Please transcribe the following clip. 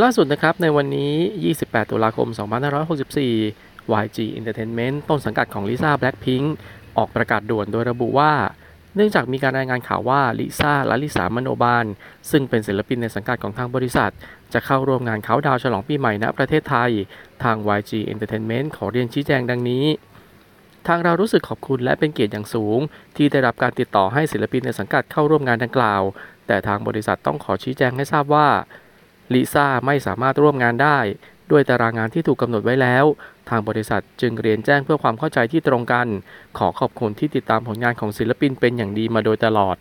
ล่าสุดนะครับในวันนี้ 28 ตุลาคม 2564 YG Entertainment ต้นสังกัดของลิซ่าแบล็ p พิง k ออกประกาศด่วนโดยระบุว่า เนื่องจากมีการรายงานข่าวว่าลิซ่าและลิสามโนบาล ซึ่งเป็นศิลปินในสังกัดของทางบริษัท จะเข้าร่วมงานเขาดาวฉลองปีใหม่ณประเทศไทย ทาง YG Entertainment ขอเรียนชี้แจงดังนี้ทางเรารู้สึกขอบคุณและเป็นเกียรติอย่างสูง ที่ได้รับการติดต่อให้ศิลปินในสังกัดเข้าร่วมงานดังกล่าว แต่ทางบริษัทต้องขอชี้แจงให้ทราบว่า ลิซ่าไม่สามารถร่วมงานได้ ด้วยตารางงานที่ถูกกำหนดไว้แล้ว ทางบริษัทจึงเรียนแจ้งเพื่อความเข้าใจที่ตรงกัน ขอขอบคุณที่ติดตามผลงานของศิลปินเป็นอย่างดีมาโดยตลอด